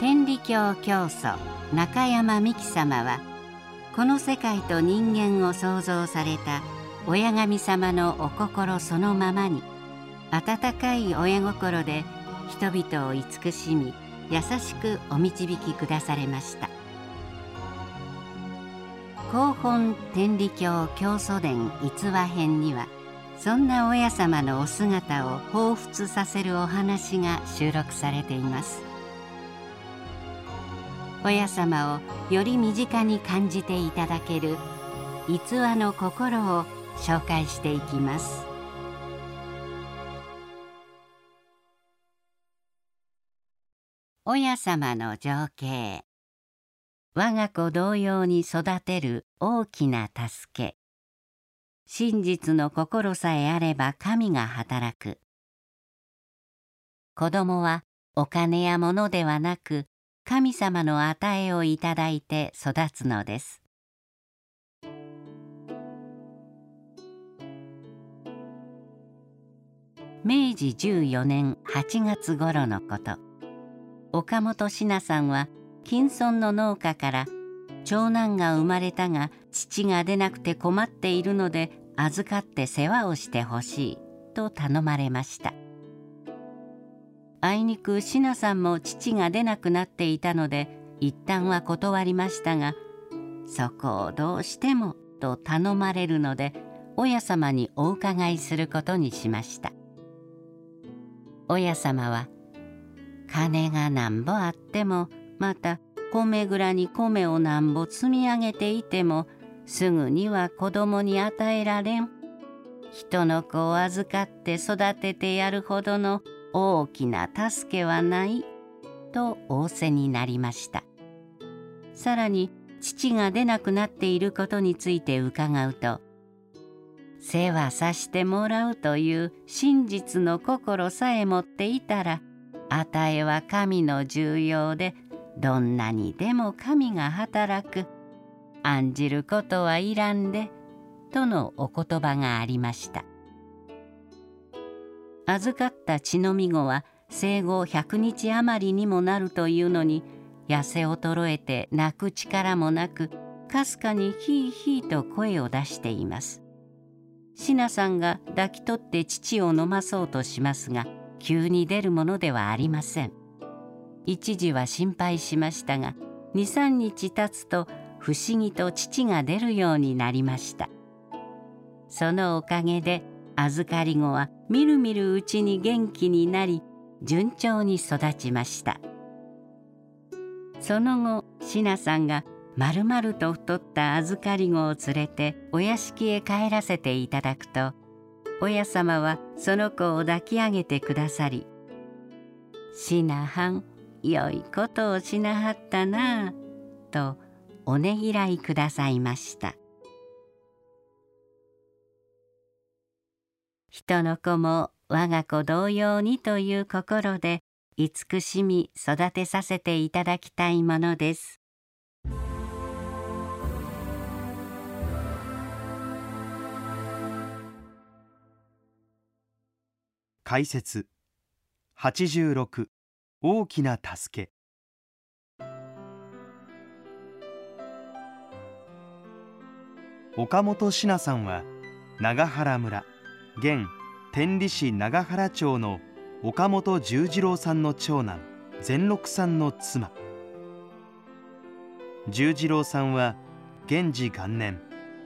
天理教教祖中山美紀様はこの世界と人間を創造された親神様のお心そのままに温かい親心で人々を慈しみ優しくお導きくだされました。広本天理教教祖伝逸話編にはそんな親様のお姿を彷彿させるお話が収録されています。親様をより身近に感じていただける逸話の心を紹介していきます。親様の情景。我が子同様に育てる大きな助け。真実の心さえあれば神が働く。子供はお金や物ではなく神様の与えをいただいて育つのです。明治14年8月頃のこと。岡本志奈さんは金村の農家から長男が生まれたが父が出なくて困っているので預かって世話をしてほしいと頼まれました。あいにくシナさんも父が出なくなっていたので一旦は断りましたがそこをどうしてもと頼まれるので親様にお伺いすることにしました。親様は金がなんぼあってもまた米蔵に米をなんぼ積み上げていてもすぐには子供に与えられん。人の子を預かって育ててやるほどの大きな助けはないと仰せになりました。さらに父が出なくなっていることについて伺うと世話さしてもらうという真実の心さえ持っていたら与えは神の重要でどんなにでも神が働く案じることはいらんでとのお言葉がありました。預かった血のみ子は生後100日余りにもなるというのに痩せ衰えて泣く力もなくかすかにヒーヒーと声を出しています。シナさんが抱き取って父を飲まそうとしますが急に出るものではありません。一時は心配しましたが23日経つと不思議と父が出るようになりました。そのおかげで預かり子はみるみるうちに元気になり順調に育ちました。その後シナさんがまるまると太った預かり子を連れてお屋敷へ帰らせていただくと親様はその子を抱き上げてくださり「シナはん良いことをしなはったなあ」とおねぎらいくださいました。人の子も我が子同様にという心で慈しみ育てさせていただきたいものです。解説。86大きな助け。岡本志奈さんは長原村。現天理市長原町の岡本十次郎さんの長男善六さんの妻。十次郎さんは元治元年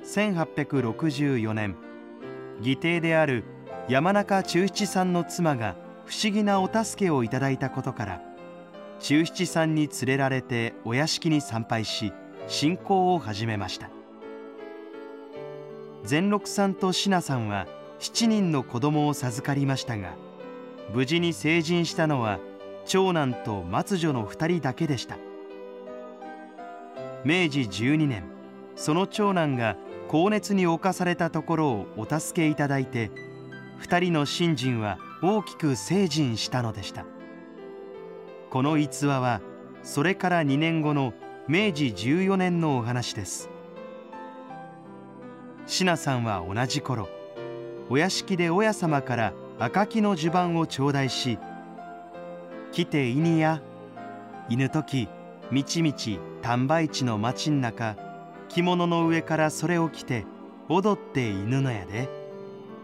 1864年義弟である山中忠七さんの妻が不思議なお助けをいただいたことから忠七さんに連れられてお屋敷に参拝し信仰を始めました。善六さんと志奈さんは7人の子供を授かりましたが無事に成人したのは長男と末女の2人だけでした。明治12年その長男が高熱に侵されたところをお助けいただいて2人の信心は大きく成人したのでした。この逸話はそれから2年後の明治14年のお話です。シナさんは同じ頃お屋敷で親様から赤木の襦袢を頂戴し「来て犬や」犬時みちみち丹波市の町ん中着物の上からそれを着て踊って犬のやで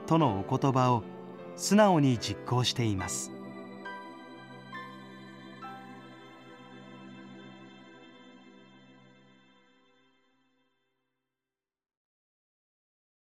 とのお言葉を素直に実行しています。